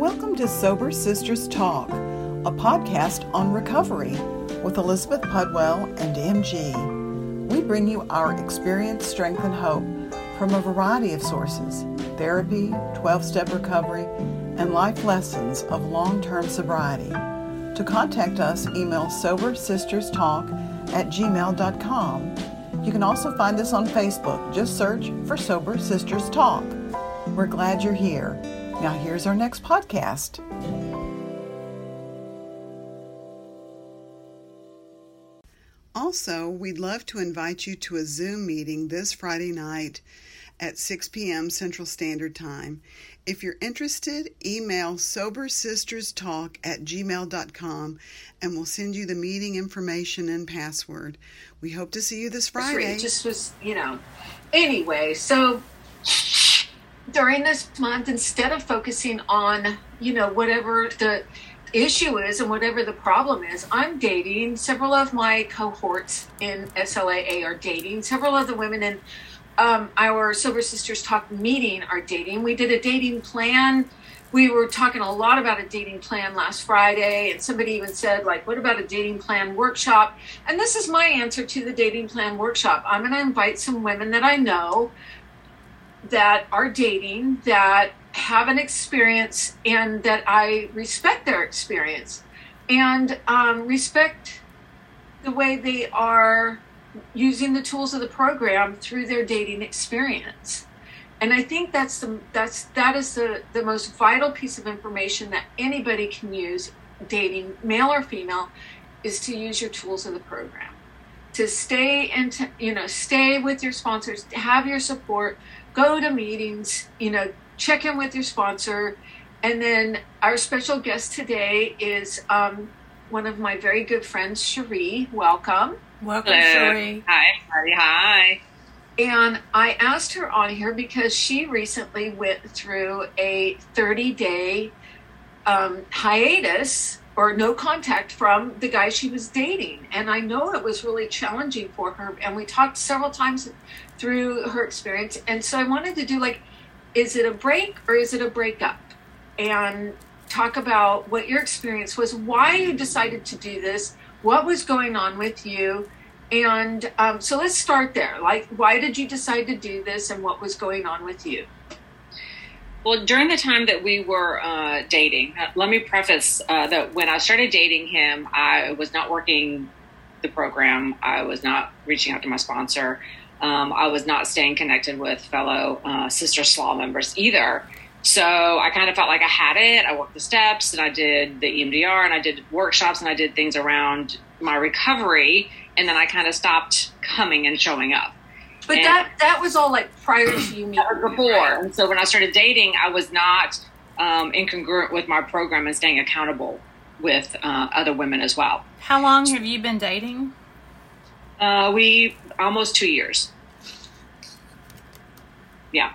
Welcome to Sober Sisters Talk, a podcast on recovery with Elizabeth Pudwell and MG. We bring you our experience, strength, and hope from a variety of sources therapy, 12 step recovery, and life lessons of long term sobriety. To contact us, email sobersisterstalk at gmail.com. You can also find us on Facebook. Just search for Sober Sisters Talk. We're glad you're here. Now, here's our next podcast. Also, we'd love to invite you to a Zoom meeting this Friday night at 6 p.m. Central Standard Time. If you're interested, email sobersisterstalk at gmail.com and we'll send you the meeting information and password. We hope to see you this Friday. It just was, you know. Anyway, so during this month, instead of focusing on, you know, whatever the issue is and whatever the problem is, I'm dating. Several of my cohorts in SLAA are dating. Several of the women in um, our Sober Sisters Talk meeting are dating. We did a dating plan. We were talking a lot about a dating plan last Friday, and somebody even said, like, what about a dating plan workshop? And this is my answer to the dating plan workshop. I'm going to invite some women that I know that are dating, that have an experience, and that I respect their experience and um, respect the way they are using the tools of the program through their dating experience. And I think that's the that's that is the, the most vital piece of information that anybody can use dating, male or female, is to use your tools of the program. To stay and you know, stay with your sponsors, have your support, go to meetings, you know, check in with your sponsor. And then our special guest today is um, one of my very good friends, Cherie. Welcome. Welcome, Hello. Cherie. Hi, Marty. Hi. And I asked her on here because she recently went through a 30 day um, hiatus or no contact from the guy she was dating. And I know it was really challenging for her. And we talked several times through her experience. And so I wanted to do like, is it a break or is it a breakup? And talk about what your experience was, why you decided to do this, what was going on with you. And um, so let's start there. Like, why did you decide to do this and what was going on with you? Well, during the time that we were uh, dating, uh, let me preface uh, that when I started dating him, I was not working the program. I was not reaching out to my sponsor. Um, I was not staying connected with fellow uh, Sister SLAA members either. So I kind of felt like I had it. I worked the steps and I did the EMDR and I did workshops and I did things around my recovery. And then I kind of stopped coming and showing up. But and that that was all like prior to you meeting before. Right? And so when I started dating, I was not um, incongruent with my program and staying accountable with uh, other women as well. How long have you been dating? Uh, we almost two years. Yeah.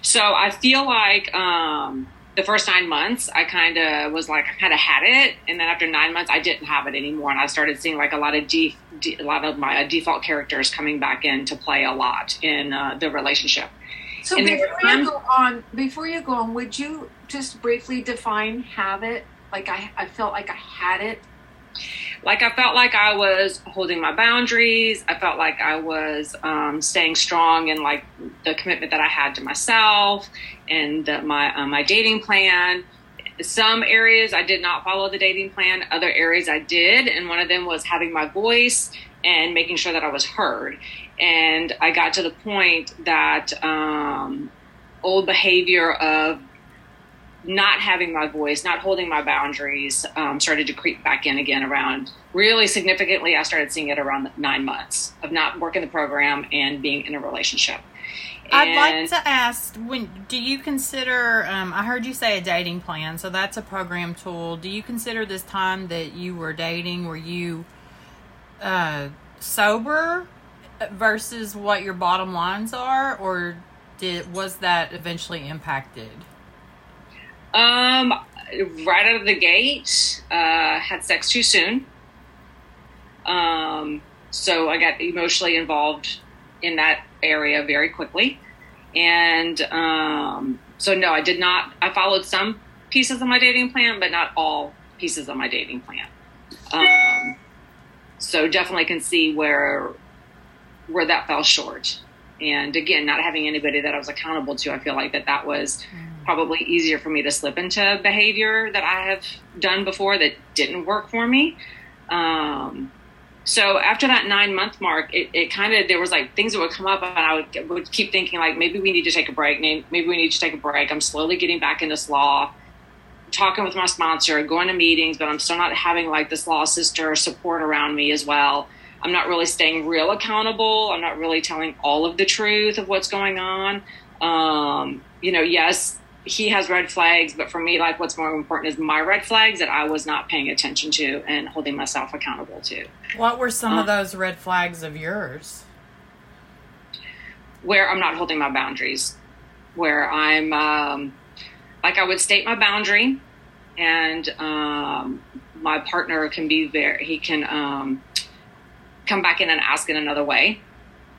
So I feel like um, the first nine months, I kind of was like, I kind of had it, and then after nine months, I didn't have it anymore, and I started seeing like a lot of de- de- a lot of my uh, default characters coming back into play a lot in uh, the relationship. So and before you go on, before you go on, would you just briefly define have it? Like I, I felt like I had it like I felt like I was holding my boundaries. I felt like I was um, staying strong in like the commitment that I had to myself and my uh, my dating plan. Some areas I did not follow the dating plan. Other areas I did, and one of them was having my voice and making sure that I was heard. And I got to the point that um, old behavior of not having my voice, not holding my boundaries, um, started to creep back in again around really significantly. I started seeing it around nine months of not working the program and being in a relationship. I'd like to ask: When do you consider? Um, I heard you say a dating plan, so that's a program tool. Do you consider this time that you were dating, were you uh, sober versus what your bottom lines are, or did was that eventually impacted? Um, right out of the gate, uh, had sex too soon. Um, so I got emotionally involved in that area very quickly. And um, so, no, I did not. I followed some pieces of my dating plan, but not all pieces of my dating plan. Um, so definitely can see where where that fell short. And again, not having anybody that I was accountable to, I feel like that that was mm. probably easier for me to slip into behavior that I have done before that didn't work for me. Um, so after that nine month mark, it, it kind of there was like things that would come up, and I would, would keep thinking like maybe we need to take a break. Maybe we need to take a break. I'm slowly getting back into SLAA, talking with my sponsor, going to meetings, but I'm still not having like this SLAA sister support around me as well. I'm not really staying real accountable. I'm not really telling all of the truth of what's going on. Um, you know, yes, he has red flags, but for me, like what's more important is my red flags that I was not paying attention to and holding myself accountable to. What were some of those red flags of yours? Where I'm not holding my boundaries, where I'm um, like I would state my boundary, and um, my partner can be there. He can um, come back in and ask in another way,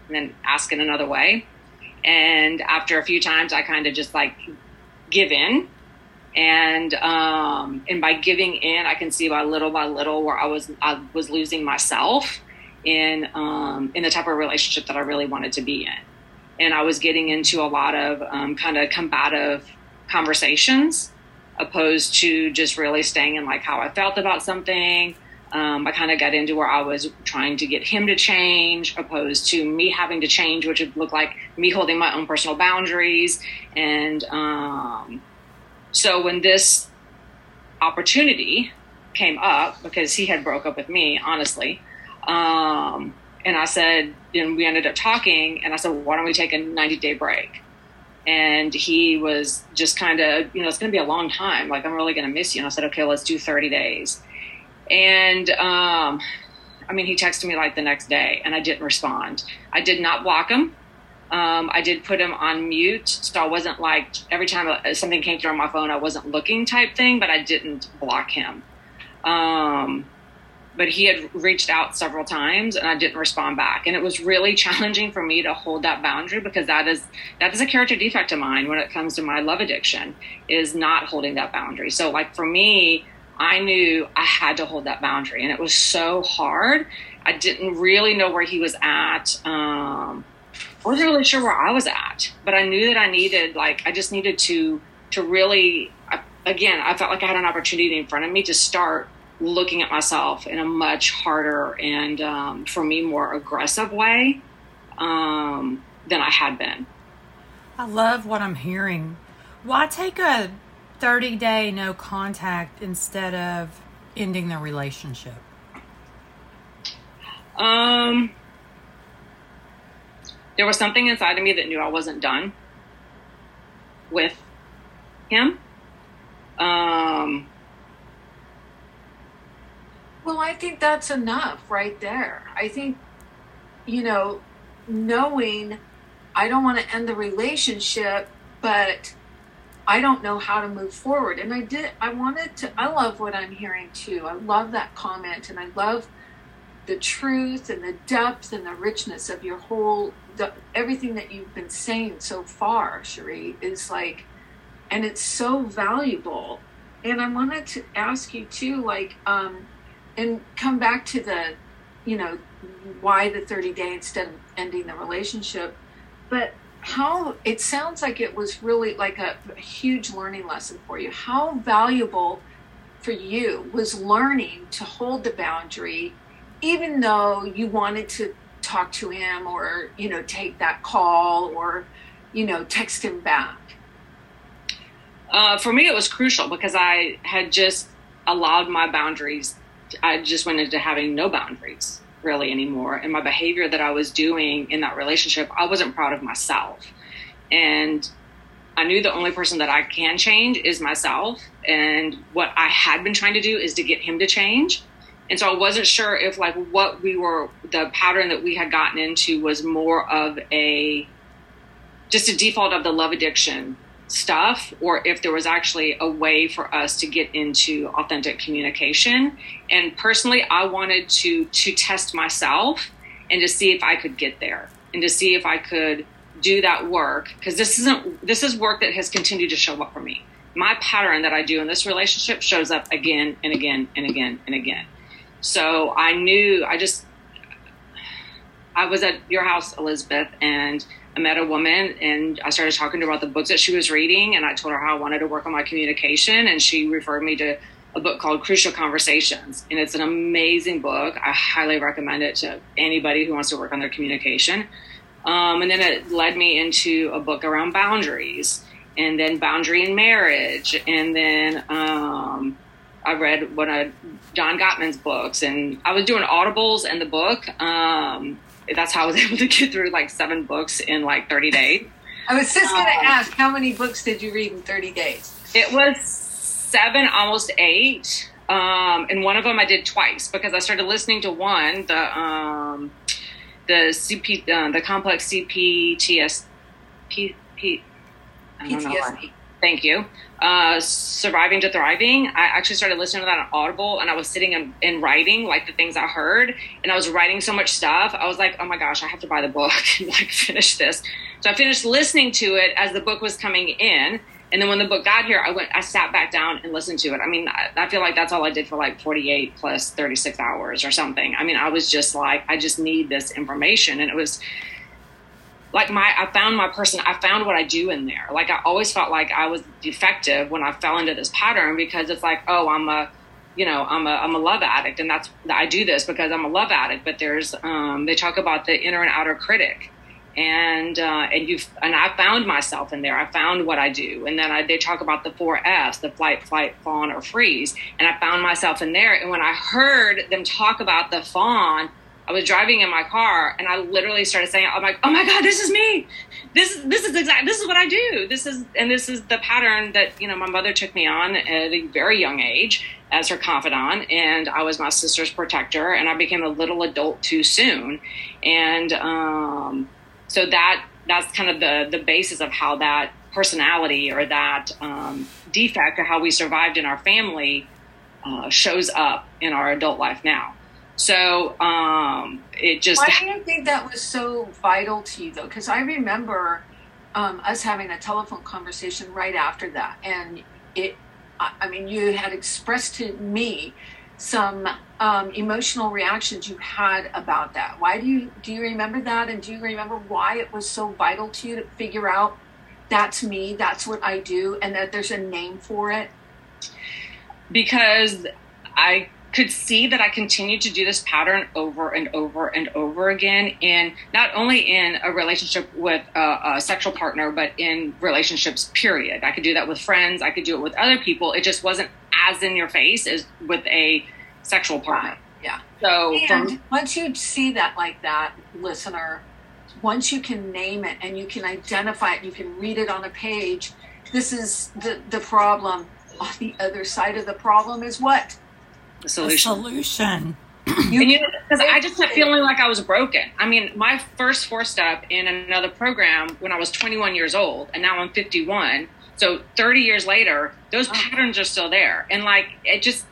and then ask in another way. And after a few times, I kind of just like give in and um, and by giving in, I can see by little by little where I was I was losing myself in um, in the type of relationship that I really wanted to be in, and I was getting into a lot of um, kind of combative conversations, opposed to just really staying in like how I felt about something. Um, I kind of got into where I was trying to get him to change, opposed to me having to change, which would look like me holding my own personal boundaries. And um, so when this opportunity came up, because he had broke up with me, honestly, um, and I said, and we ended up talking, and I said, why don't we take a 90 day break? And he was just kind of, you know, it's going to be a long time. Like, I'm really going to miss you. And I said, okay, let's do 30 days. And um, I mean, he texted me like the next day, and I didn't respond. I did not block him. Um, I did put him on mute, so I wasn't like every time uh, something came through on my phone, I wasn't looking type thing, but I didn't block him. Um, but he had reached out several times and I didn't respond back. And it was really challenging for me to hold that boundary because that is that is a character defect of mine when it comes to my love addiction is not holding that boundary. So like for me, I knew I had to hold that boundary, and it was so hard. I didn't really know where he was at. Um, I wasn't really sure where I was at, but I knew that I needed, like, I just needed to to really. Again, I felt like I had an opportunity in front of me to start looking at myself in a much harder and, um, for me, more aggressive way um, than I had been. I love what I'm hearing. Why take a 30 day no contact instead of ending the relationship? Um, there was something inside of me that knew I wasn't done with him. Um, well, I think that's enough right there. I think, you know, knowing I don't want to end the relationship, but I don't know how to move forward. And I did, I wanted to, I love what I'm hearing too. I love that comment and I love the truth and the depth and the richness of your whole, the, everything that you've been saying so far, Cherie, is like, and it's so valuable. And I wanted to ask you too, like, um, and come back to the, you know, why the 30 day instead of ending the relationship. But how it sounds like it was really like a, a huge learning lesson for you. How valuable for you was learning to hold the boundary, even though you wanted to talk to him or, you know, take that call or, you know, text him back? Uh, for me, it was crucial because I had just allowed my boundaries. I just went into having no boundaries really anymore. And my behavior that I was doing in that relationship, I wasn't proud of myself. And I knew the only person that I can change is myself. And what I had been trying to do is to get him to change. And so I wasn't sure if like what we were the pattern that we had gotten into was more of a just a default of the love addiction stuff or if there was actually a way for us to get into authentic communication. And personally i wanted to to test myself and to see if i could get there and to see if i could do that work. Because this isn't this is work that has continued to show up for me. My pattern that I do in this relationship shows up again and again and again and again. So I knew I just I was at your house, Elizabeth, and I met a woman and I started talking to her about the books that she was reading and I told her how I wanted to work on my communication and she referred me to a book called Crucial Conversations and it's an amazing book. I highly recommend it to anybody who wants to work on their communication. Um, and then it led me into a book around boundaries and then boundary in marriage and then um, I read one of John Gottman's books and I was doing audibles and the book. Um, that's how I was able to get through like seven books in like 30 days. I was just going to um, ask, how many books did you read in 30 days? It was seven, almost eight. Um, and one of them I did twice because I started listening to one, the, um, the CP, uh, the complex CPTS, P, P, PTSD. Thank you. Uh, Surviving to Thriving. I actually started listening to that on Audible, and I was sitting and, and, writing like the things I heard, and I was writing so much stuff. I was like, oh my gosh, I have to buy the book and like finish this. So I finished listening to it as the book was coming in, and then when the book got here, I went, I sat back down and listened to it. I mean, I, I feel like that's all I did for like 48 plus 36 hours or something. I mean, I was just like, I just need this information, and it was like my I found my person I found what I do in there. Like I always felt like I was defective when I fell into this pattern because it's like, oh, I'm a you know, I'm a I'm a love addict and that's I do this because I'm a love addict, but there's um they talk about the inner and outer critic. And uh, and you've and I found myself in there. I found what I do, and then I, they talk about the four F's: the flight, flight, fawn, or freeze. And I found myself in there. And when I heard them talk about the fawn, I was driving in my car and I literally started saying, I'm like, oh my God, this is me. This, this is exactly, this is what I do. This is, and this is the pattern that, you know, my mother took me on at a very young age as her confidant. And I was my sister's protector and I became a little adult too soon. And, um, so that, that's kind of the, the basis of how that personality or that, um, defect or how we survived in our family, uh, shows up in our adult life now. So um, it just. Why do you think that was so vital to you, though? Because I remember um, us having a telephone conversation right after that, and it. I mean, you had expressed to me some um, emotional reactions you had about that. Why do you do you remember that, and do you remember why it was so vital to you to figure out that's me, that's what I do, and that there's a name for it? Because I could see that I continued to do this pattern over and over and over again in not only in a relationship with a, a, sexual partner, but in relationships, period. I could do that with friends. I could do it with other people. It just wasn't as in your face as with a sexual partner. Yeah. So and from, once you see that like that, listener, once you can name it and you can identify it, you can read it on a page. This is the, the problem. On the other side of the problem is what? The solution. A solution. you know, because I just kept feeling like I was broken. I mean, my first four step in another program when I was 21 years old, and now I'm 51. So 30 years later, those oh. patterns are still there, and like it just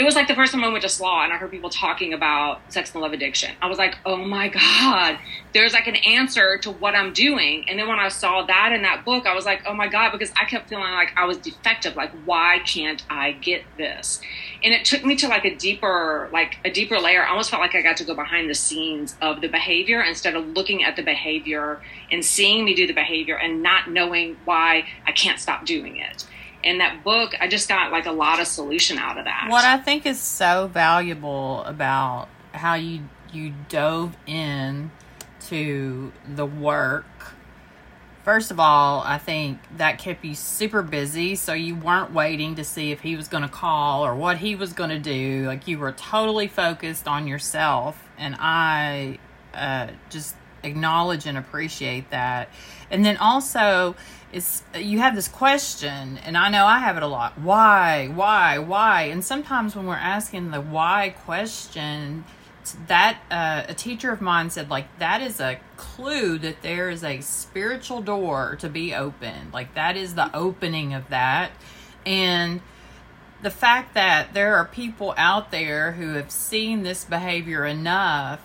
it was like the first time I went to SLAA and I heard people talking about sex and love addiction. I was like, oh my God, there's like an answer to what I'm doing. And then when I saw that in that book, I was like, oh my God, because I kept feeling like I was defective. Like, why can't I get this? And it took me to like a deeper, like a deeper layer. I almost felt like I got to go behind the scenes of the behavior instead of looking at the behavior and seeing me do the behavior and not knowing why I can't stop doing it in that book, I just got like a lot of solution out of that. What I think is so valuable about how you you dove in to the work. First of all, I think that kept you super busy, so you weren't waiting to see if he was going to call or what he was going to do. Like you were totally focused on yourself, and I uh, just acknowledge and appreciate that. And then also, it's you have this question and i know i have it a lot. Why why why? And sometimes when we're asking the why question that uh, a teacher of mine said like that is a clue that there is a spiritual door to be opened. Like that is the opening of that. And the fact that there are people out there who have seen this behavior enough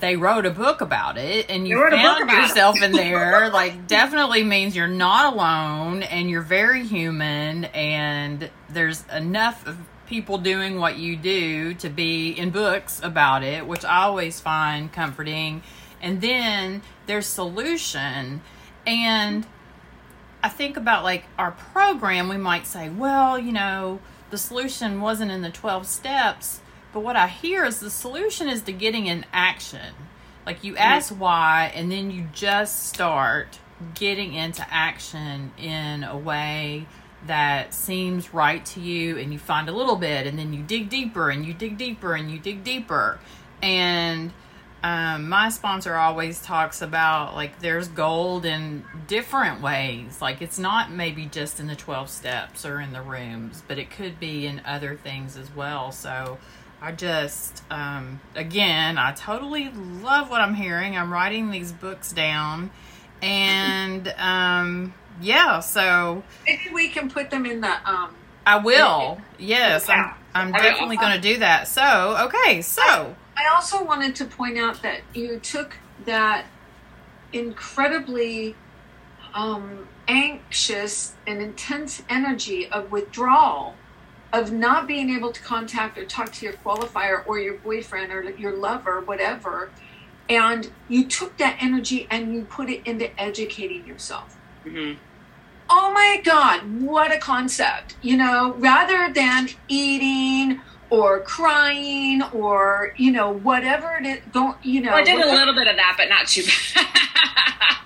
they wrote a book about it and you found yourself in there like definitely means you're not alone and you're very human and there's enough of people doing what you do to be in books about it which i always find comforting. And then there's solution and i think about like our program we might say well you know the solution wasn't in the 12 steps but what I hear is the solution is to getting in action. Like you ask mm-hmm. why, and then you just start getting into action in a way that seems right to you, and you find a little bit, and then you dig deeper, and you dig deeper, and you dig deeper. And um, my sponsor always talks about like there's gold in different ways. Like it's not maybe just in the 12 steps or in the rooms, but it could be in other things as well. So I just, um, again, I totally love what I'm hearing. I'm writing these books down. And, um, yeah, so. Maybe we can put them in the, um, I will. Yes, I'm, I'm definitely going to do that. So, okay, so. I, I also wanted to point out that you took that incredibly um, anxious and intense energy of withdrawal of not being able to contact or talk to your qualifier or your boyfriend or your lover, whatever, and you took that energy and you put it into educating yourself. Mm-hmm. Oh my God, what a concept! You know, rather than eating or crying or you know whatever it is, don't you know? Well, I did a little bit of that, but not too bad.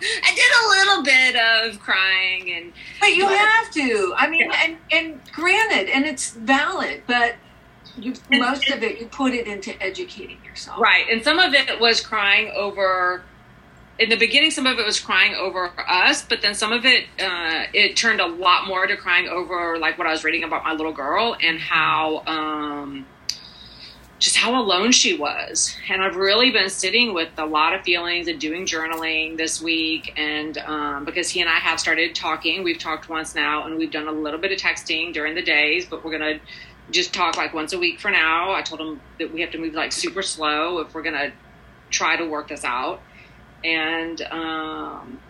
I did a little bit of crying and. But you but, have to. I mean, yeah. and and granted, and it's valid, but you most of it you put it into educating yourself. Right, and some of it was crying over. In the beginning, some of it was crying over us, but then some of it uh, it turned a lot more to crying over like what I was reading about my little girl and how. Um, just how alone she was. And I've really been sitting with a lot of feelings and doing journaling this week. And um, because he and I have started talking, we've talked once now, and we've done a little bit of texting during the days, but we're to just talk like once a week for now. I told him that we have to move like super slow if we're to try to work this out. And, um,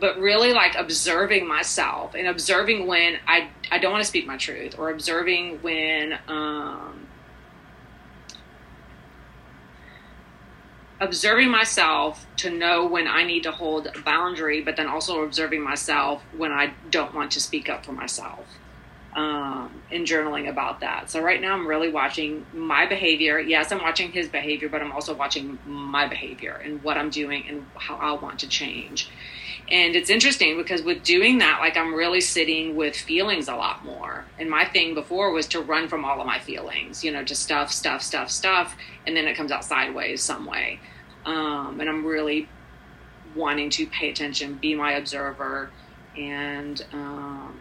but really like observing myself and observing when I, I don't want to speak my truth or observing when, um, observing myself to know when I need to hold a boundary, but then also observing myself when I don't want to speak up for myself. Um, and journaling about that. So right now I'm really watching my behavior. Yes, I'm watching his behavior, but I'm also watching my behavior and what I'm doing and how I want to change. And it's interesting because with doing that, like I'm really sitting with feelings a lot more. And my thing before was to run from all of my feelings, you know, just stuff, stuff, stuff, stuff, and then it comes out sideways some way um, and I'm really wanting to pay attention, be my observer, and um,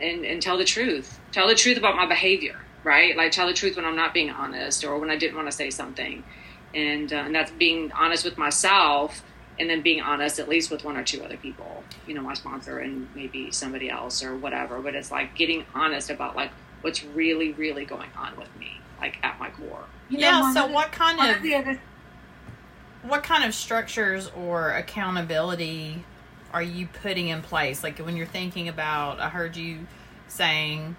and and tell the truth. Tell the truth about my behavior, right? Like tell the truth when I'm not being honest or when I didn't want to say something, and uh, and that's being honest with myself. And then being honest, at least with one or two other people, you know, my sponsor and maybe somebody else or whatever. But it's like getting honest about like what's really, really going on with me, like at my core. You know, yeah. So, what kind of what kind of structures or accountability are you putting in place? Like when you're thinking about, I heard you saying,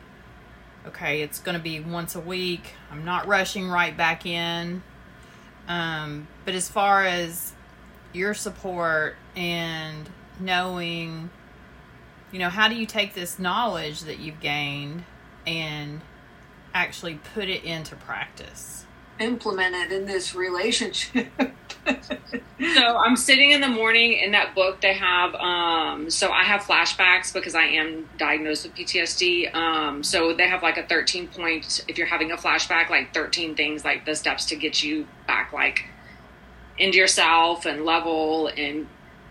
okay, it's going to be once a week. I'm not rushing right back in. Um, but as far as your support and knowing, you know, how do you take this knowledge that you've gained and actually put it into practice? Implement it in this relationship. so I'm sitting in the morning in that book. They have um, so I have flashbacks because I am diagnosed with PTSD. Um, so they have like a 13 point. If you're having a flashback, like 13 things, like the steps to get you back, like into yourself and level and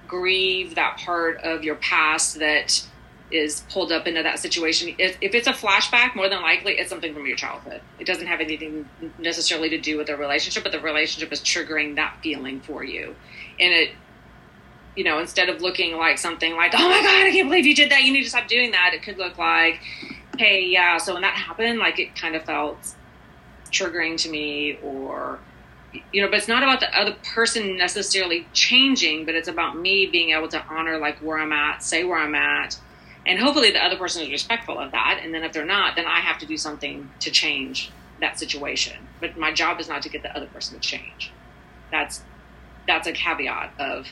grieve that part of your past that is pulled up into that situation. If, if, it's a flashback, more than likely it's something from your childhood. It doesn't have anything necessarily to do with the relationship, but the relationship is triggering that feeling for you. And it, you know, instead of looking like something like, oh my God, I can't believe you did that, you need to stop doing that, it could look like, hey, yeah, so when that happened, like it kind of felt triggering to me or you know, but it's not about the other person necessarily changing, but it's about me being able to honor like where I'm at, say where I'm at, and hopefully the other person is respectful of that. And then if they're not, then I have to do something to change that situation. But my job is not to get the other person to change. That's that's a caveat of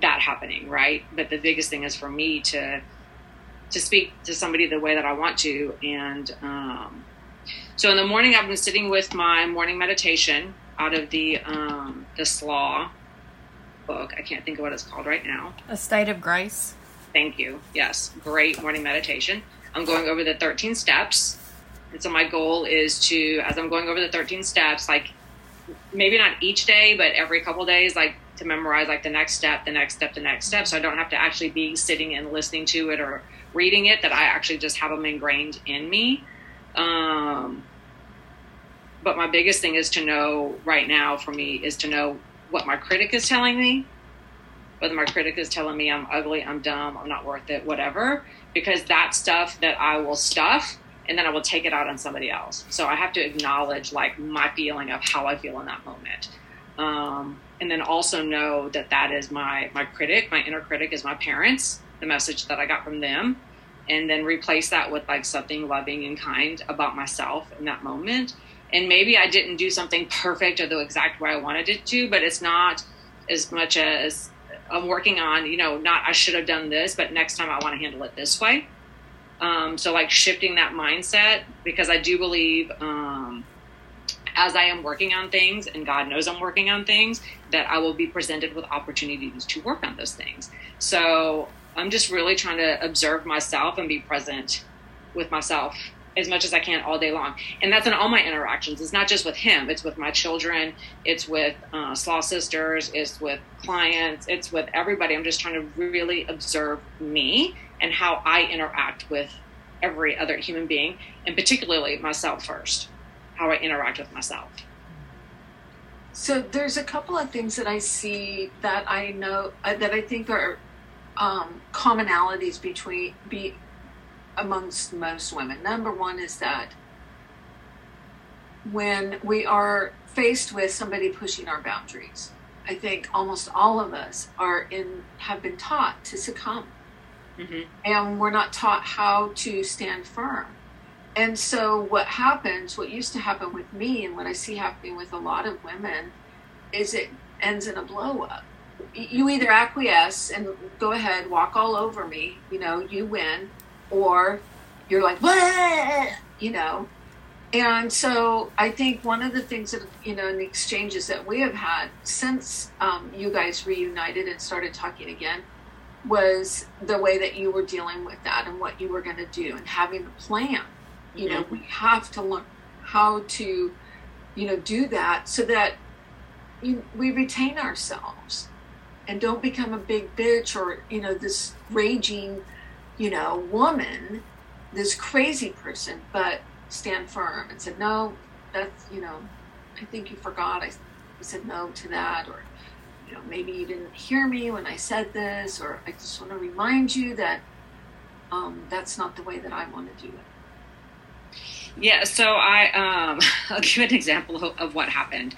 that happening, right? But the biggest thing is for me to to speak to somebody the way that I want to. And um, so in the morning, I've been sitting with my morning meditation out of the um, the SLAA book. I can't think of what it's called right now. A State of Grace. Thank you. Yes, great morning meditation. I'm going over the 13 steps. And so my goal is to, as I'm going over the 13 steps, like maybe not each day, but every couple days, like to memorize like the next step, the next step, the next step. So I don't have to actually be sitting and listening to it or reading it, that I actually just have them ingrained in me. Um, but my biggest thing is to know right now for me is to know what my critic is telling me whether my critic is telling me I'm ugly, I'm dumb, I'm not worth it, whatever, because that's stuff that I will stuff and then I will take it out on somebody else. So I have to acknowledge like my feeling of how I feel in that moment. Um, and then also know that that is my my critic, my inner critic is my parents, the message that I got from them, and then replace that with like something loving and kind about myself in that moment. And maybe I didn't do something perfect or the exact way I wanted it to, but it's not as much as I'm working on, you know, not I should have done this, but next time I want to handle it this way. Um, so like shifting that mindset because I do believe um, as I am working on things, and God knows I'm working on things, that I will be presented with opportunities to work on those things. So I'm just really trying to observe myself and be present with myself as much as I can all day long. And that's in all my interactions. It's not just with him, it's with my children, it's with uh, SLAA Sisters, it's with clients, it's with everybody. I'm just trying to really observe me and how I interact with every other human being, and particularly myself first, how I interact with myself. So there's a couple of things that I see that I know uh, that I think are um, commonalities between be amongst most women. Number one is that when we are faced with somebody pushing our boundaries, I think almost all of us are in have been taught to succumb, mm-hmm. and we're not taught how to stand firm. And so, what happens, what used to happen with me, and what I see happening with a lot of women, is it ends in a blow up. You either acquiesce and go ahead, walk all over me, you know, you win, or you're like, what? You know. And so I think one of the things that, you know, in the exchanges that we have had since um, you guys reunited and started talking again was the way that you were dealing with that and what you were going to do and having a plan. You know, mm-hmm. we have to learn how to, you know, do that so that you, we retain ourselves and don't become a big bitch or, you know, this raging you know, woman, this crazy person, but stand firm and said, no, that's, you know, I think you forgot. I, said no to that. Or, you know, maybe you didn't hear me when I said this. Or I just want to remind you that um, that's not the way that I want to do it. Yeah, so I um, I'll give an example of, of, what happened.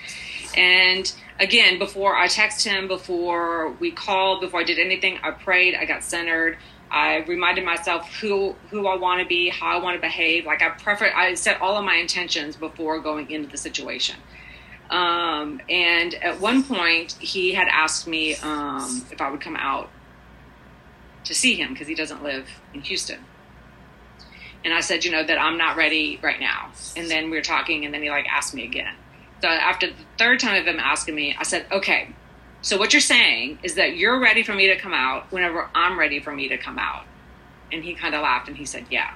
And again, before I texted him, before we called, before I did anything, I prayed, I got centered, I reminded myself who who I want to be, how I want to behave. Like I prefer, I set all of my intentions before going into the situation. Um, and at one point, he had asked me um, if I would come out to see him because he doesn't live in Houston. And I said, you know, that I'm not ready right now. And then we were talking, and then he like asked me again. So after the third time of him asking me, I said, okay, so what you're saying is that you're ready for me to come out whenever I'm ready for me to come out. And he kind of laughed and he said, "Yeah."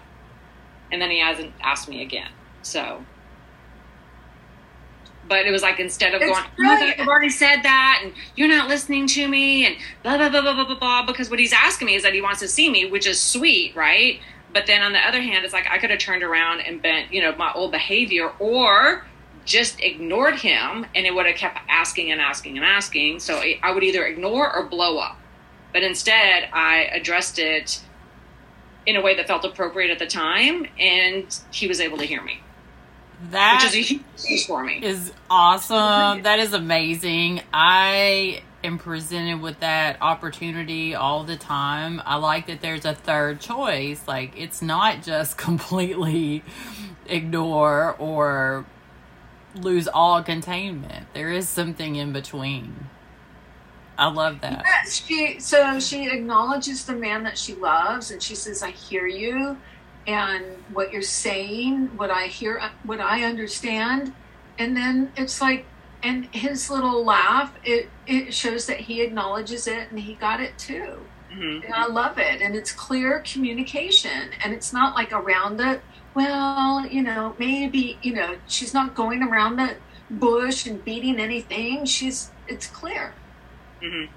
And then he hasn't asked me again. So but it was like instead of it's going, oh, I've already said that, and you're not listening to me, and blah blah blah blah blah blah blah. Because what he's asking me is that he wants to see me, which is sweet, right? But then on the other hand, it's like I could have turned around and bent, you know, my old behavior, or just ignored him and it would have kept asking and asking and asking. So I would either ignore or blow up. But instead, I addressed it in a way that felt appropriate at the time, and he was able to hear me. That which is a huge for me. Is awesome. that is amazing. I am presented with that opportunity all the time. I like that there's a third choice. Like it's not just completely ignore or lose all containment. There is something in between. I love that. Yeah, she so she acknowledges the man that she loves and she says, I hear you and what you're saying, what I hear what I understand. And then it's like and his little laugh, it it shows that he acknowledges it and he got it too. Mm-hmm. And I love it. And it's clear communication and it's not like around it well, you know, maybe, you know, she's not going around the bush and beating anything. She's, it's clear. Mm-hmm.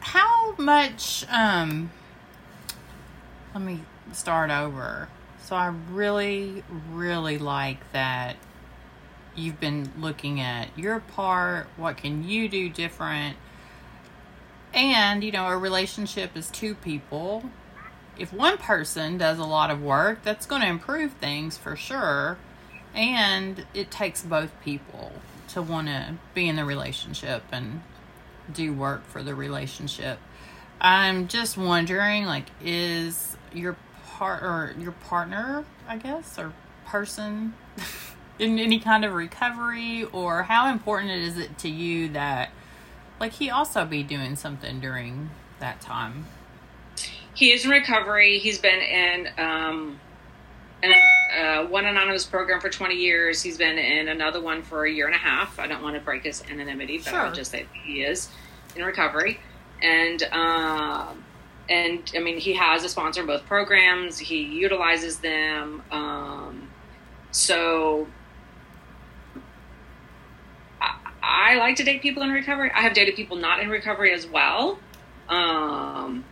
How much, um, let me start over. So I really, really like that you've been looking at your part. What can you do different? And, you know, a relationship is two people if one person does a lot of work, that's going to improve things for sure. And it takes both people to want to be in the relationship and do work for the relationship. I'm just wondering, like, is your part or your partner, I guess, or person in any kind of recovery, or how important is it to you that, like, he also be doing something during that time? He is in recovery. He's been in um, in uh, one anonymous program for 20 years. He's been in another one for a year and a half. I don't want to break his anonymity, but sure. I'll just say he is in recovery. And um, and I mean, he has a sponsor in both programs. He utilizes them. Um, so I, I, like to date people in recovery. I have dated people not in recovery as well. Um,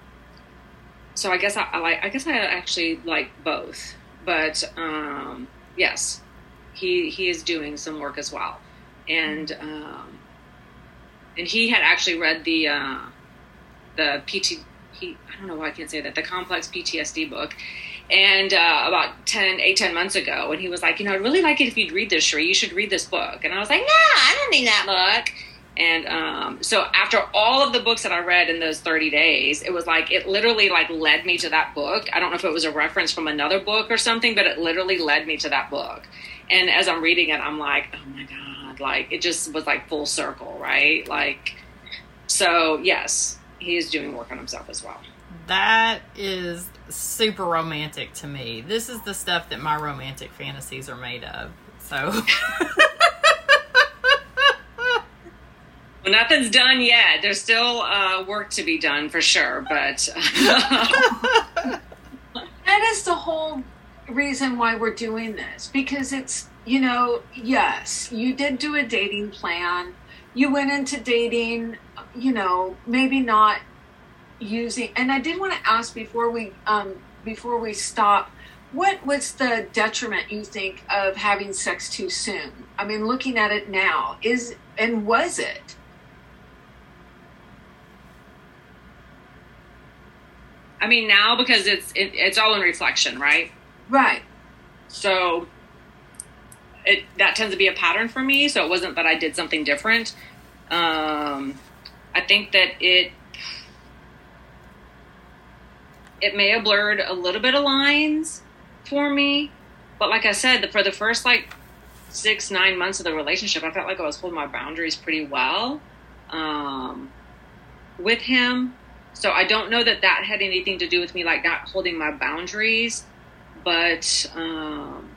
so I guess I, I, like I guess I actually like both, but um, yes, he he is doing some work as well, and um, and he had actually read the uh, the PT he I don't know why I can't say that the complex PTSD book, and uh, about 10, 8, 10 months ago, and he was like, you know, I'd really like it if you'd read this, Cherie. You should read this book, and I was like, nah, I don't need that book. And um, so after all of the books that I read in those 30 days, it was like it literally like led me to that book. I don't know if it was a reference from another book or something, but it literally led me to that book. And as I'm reading it, I'm like, oh my god, like it just was like full circle, right? Like so yes, he is doing work on himself as well. That is super romantic to me. This is the stuff that my romantic fantasies are made of. So Well, nothing's done yet. There's still uh, work to be done for sure, but that is the whole reason why we're doing this because it's you know yes you did do a dating plan. You went into dating you know maybe not using and i did want to ask before we um before we stop what was the detriment you think of having sex too soon? I mean looking at it now is and was it I mean, now because it's it, it's all in reflection, right? Right. So it that tends to be a pattern for me. So it wasn't that I did something different. Um, I think that it it may have blurred a little bit of lines for me, but like I said, for the first like six nine months of the relationship, I felt like I was holding my boundaries pretty well um, with him so I don't know that that had anything to do with me like not holding my boundaries, but um,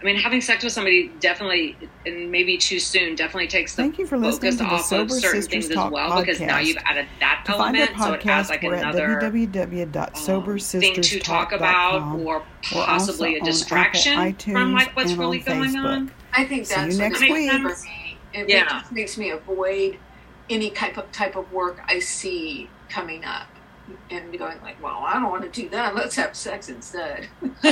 I mean, having sex with somebody definitely, and maybe too soon, definitely takes the Thank you for listening to the Sober of certain Sisters things Talk as well podcast. because now you've added that to element, so it adds like another www.sobersisterstalk.com. thing to talk about, or possibly a distraction Apple, from like what's really going Facebook. on. I think that's See you next week. It yeah. makes me avoid any type of type of work I see coming up and going like, well, I don't want to do that. Let's have sex instead.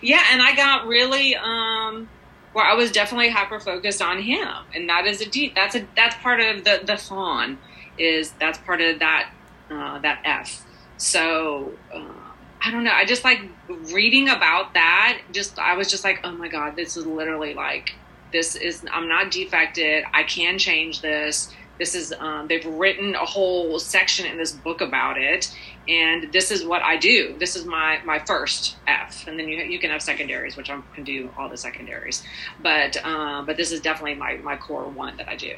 yeah, and I got really um where I was definitely hyper focused on him, and that is a deep. That's a that's part of the the fawn is that's part of that uh, that F. So uh, I don't know. I just like reading about that. Just I was just like, oh my god, this is literally like this is. I'm not defected. I can change this. This is. Um, they've written a whole section in this book about it, and this is what I do. This is my my first F, and then you you can have secondaries, which I can do all the secondaries, but um, but this is definitely my my core one that I do.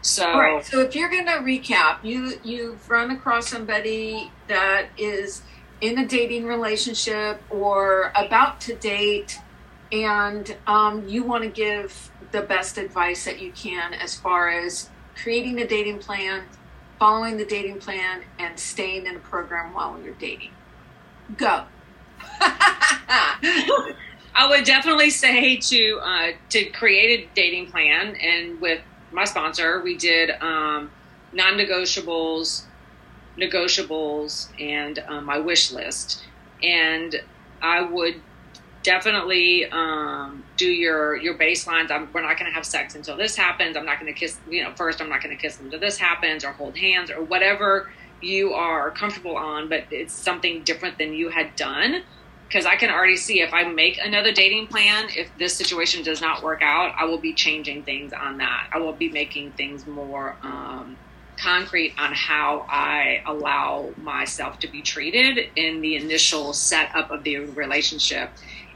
So, right. so if you're going to recap, you you've run across somebody that is in a dating relationship or about to date, and um, you want to give the best advice that you can as far as creating a dating plan, following the dating plan, and staying in a program while you're dating. Go. I would definitely say to uh, to create a dating plan, and with my sponsor, we did um, non-negotiables, negotiables, and um, my wish list. And I would definitely um, do your your baselines. I'm, we're not going to have sex until this happens. I'm not going to kiss. You know, first I'm not going to kiss until this happens, or hold hands, or whatever you are comfortable on. But it's something different than you had done because I can already see if I make another dating plan, if this situation does not work out, I will be changing things on that. I will be making things more um, concrete on how I allow myself to be treated in the initial setup of the relationship.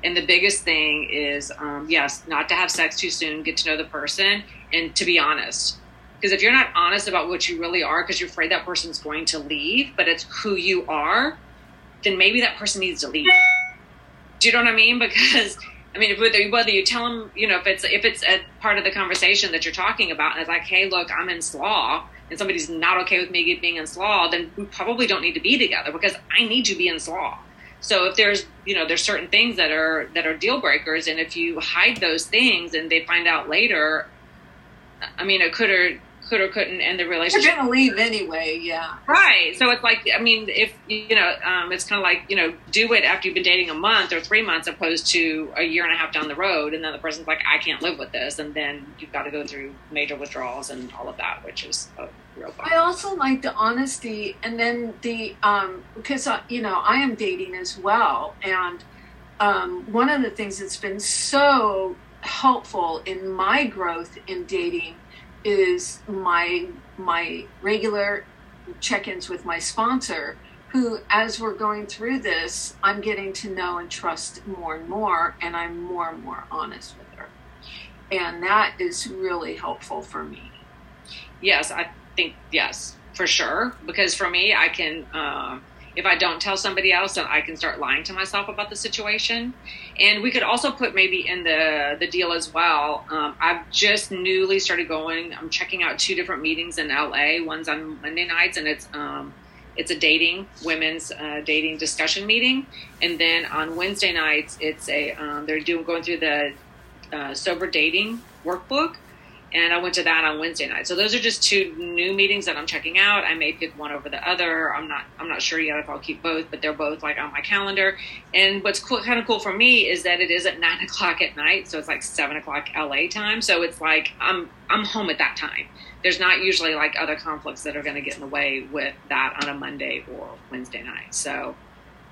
And the biggest thing is, um, yes, not to have sex too soon, get to know the person, and to be honest. Because if you're not honest about what you really are, because you're afraid that person's going to leave, but it's who you are, then maybe that person needs to leave. Do you know what I mean? Because I mean, whether whether you tell them, you know, if it's if it's a part of the conversation that you're talking about, and it's like, hey, look, I'm in SLAA, and somebody's not okay with me being in SLAA, then we probably don't need to be together because I need to be in SLAA. So if there's you know there's certain things that are that are deal breakers, and if you hide those things and they find out later, I mean, it could or could or couldn't end the relationship. You're going to leave anyway, yeah. Right. So it's like, I mean, if, you know, um, it's kind of like, you know, do it after you've been dating a month or three months opposed to a year and a half down the road. And then the person's like, I can't live with this. And then you've got to go through major withdrawals and all of that, which is a real I also like the honesty and then the, um, because, uh, you know, I am dating as well. And um, one of the things that's been so helpful in my growth in dating is my my regular check-ins with my sponsor who as we're going through this i'm getting to know and trust more and more and i'm more and more honest with her. And that is really helpful for me. Yes i think yes for sure because for me i can uh, if I don't tell somebody else, then I can start lying to myself about the situation. And we could also put maybe in the the deal as well. Um, I've just newly started going. I'm checking out two different meetings in LA. One's on Monday nights, and it's um, it's a dating women's uh, dating discussion meeting, and then on Wednesday nights, it's a um, they're doing going through the uh, sober dating workbook and I went to that on Wednesday night. So those are just two new meetings that I'm checking out. I may pick one over the other. I'm not I'm not sure yet if I'll keep both, but they're both like on my calendar. And what's cool, kind of cool for me is that it is at nine o'clock at night, so it's like seven o'clock LA time. So it's like I'm I'm home at that time. There's not usually like other conflicts that are going to get in the way with that on a Monday or Wednesday night. So.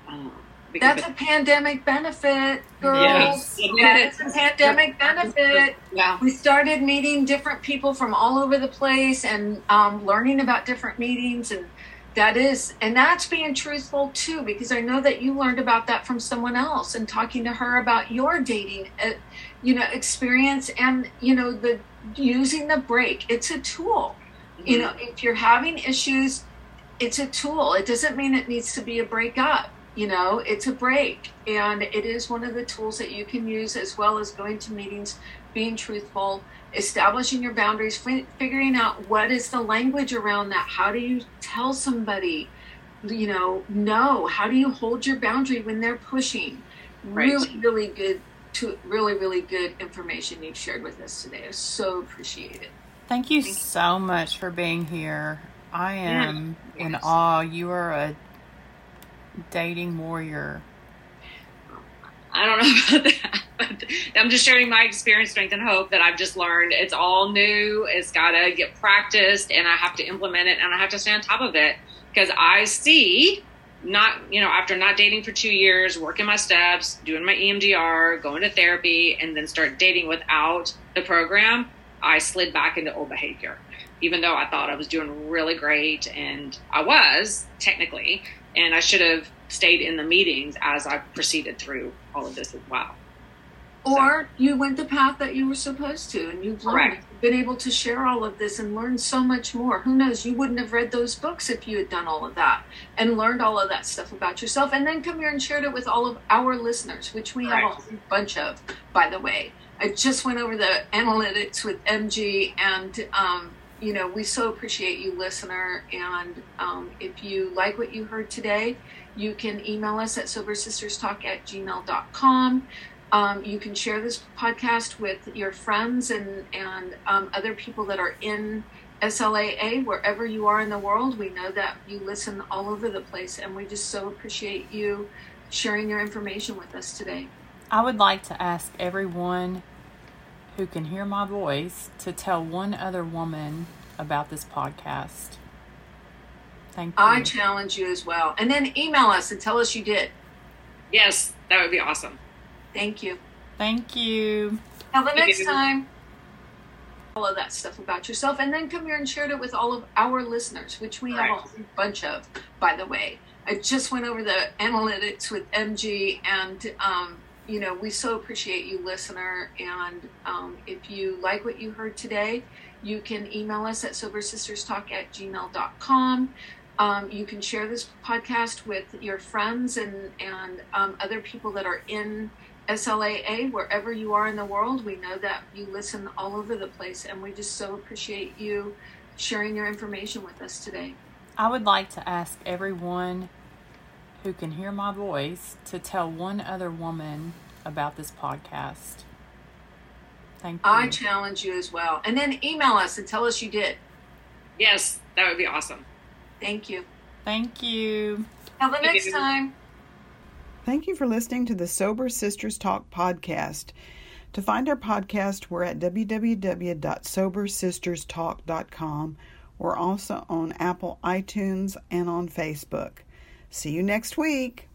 Um, that's a pandemic benefit, girls. Yes, That's a pandemic benefit. Yeah. We started meeting different people from all over the place and um, learning about different meetings and that is and that's being truthful too because i know that you learned about that from someone else and talking to her about your dating uh, you know experience and you know the using the break it's a tool mm-hmm. you know if you're having issues it's a tool it doesn't mean it needs to be a breakup you know it's a break. And it is one of the tools that you can use as well as going to meetings being truthful establishing your boundaries f- figuring out what is the language around that. How do you tell somebody you know no? How do you hold your boundary when they're pushing? Right. really really good to really really good information you've shared with us today. I so appreciate it. Thank you thank so you. much for being here. I am yeah. in awe. You are a dating warrior? I don't know about that. But I'm just sharing my experience, strength, and hope that I've just learned. It's all new. It's got to get practiced, and I have to implement it, and I have to stay on top of it because I see not, you know, after not dating for two years, working my steps, doing my EMDR, going to therapy, and then start dating without the program, I slid back into old behavior. Even though I thought I was doing really great, and I was technically, and I should have stayed in the meetings as I proceeded through all of this as well. Or so. you went the path that you were supposed to, and you've learned, been able to share all of this and learn so much more. Who knows? You wouldn't have read those books if you had done all of that and learned all of that stuff about yourself, and then come here and shared it with all of our listeners, which we have a whole bunch of, by the way. I just went over the analytics with MG, and um, you know we so appreciate you, listener. And um, if you like what you heard today, you can email us at sobersisterstalk at gmail.com. Um, you can share this podcast with your friends and, and um, other people that are in SLAA, wherever you are in the world. We know that you listen all over the place, and we just so appreciate you sharing your information with us today. I would like to ask everyone who can hear my voice to tell one other woman about this podcast. Thank you. I challenge you as well. And then email us and tell us you did. Yes, that would be awesome. Thank you. Thank you. Till the next time. All of that stuff about yourself, and then come here and share it with all of our listeners, which we have a whole bunch of, by the way. I just went over the analytics with MG, and um, you know we so appreciate you, listener. And um, if you like what you heard today, you can email us at sobersisterstalk at gmail.com. Um, you can share this podcast with your friends and and um, other people that are in SLAA, wherever you are in the world. We know that you listen all over the place, and we just so appreciate you sharing your information with us today. I would like to ask everyone who can hear my voice to tell one other woman about this podcast. Thank you. I challenge you as well. And then email us and tell us you did. Yes, that would be awesome. Thank you. Thank you. Till the next time. Thank you for listening to the Sober Sisters Talk podcast. To find our podcast, we're at www.sobersisterstalk.com. We're also on Apple iTunes and on Facebook. See you next week.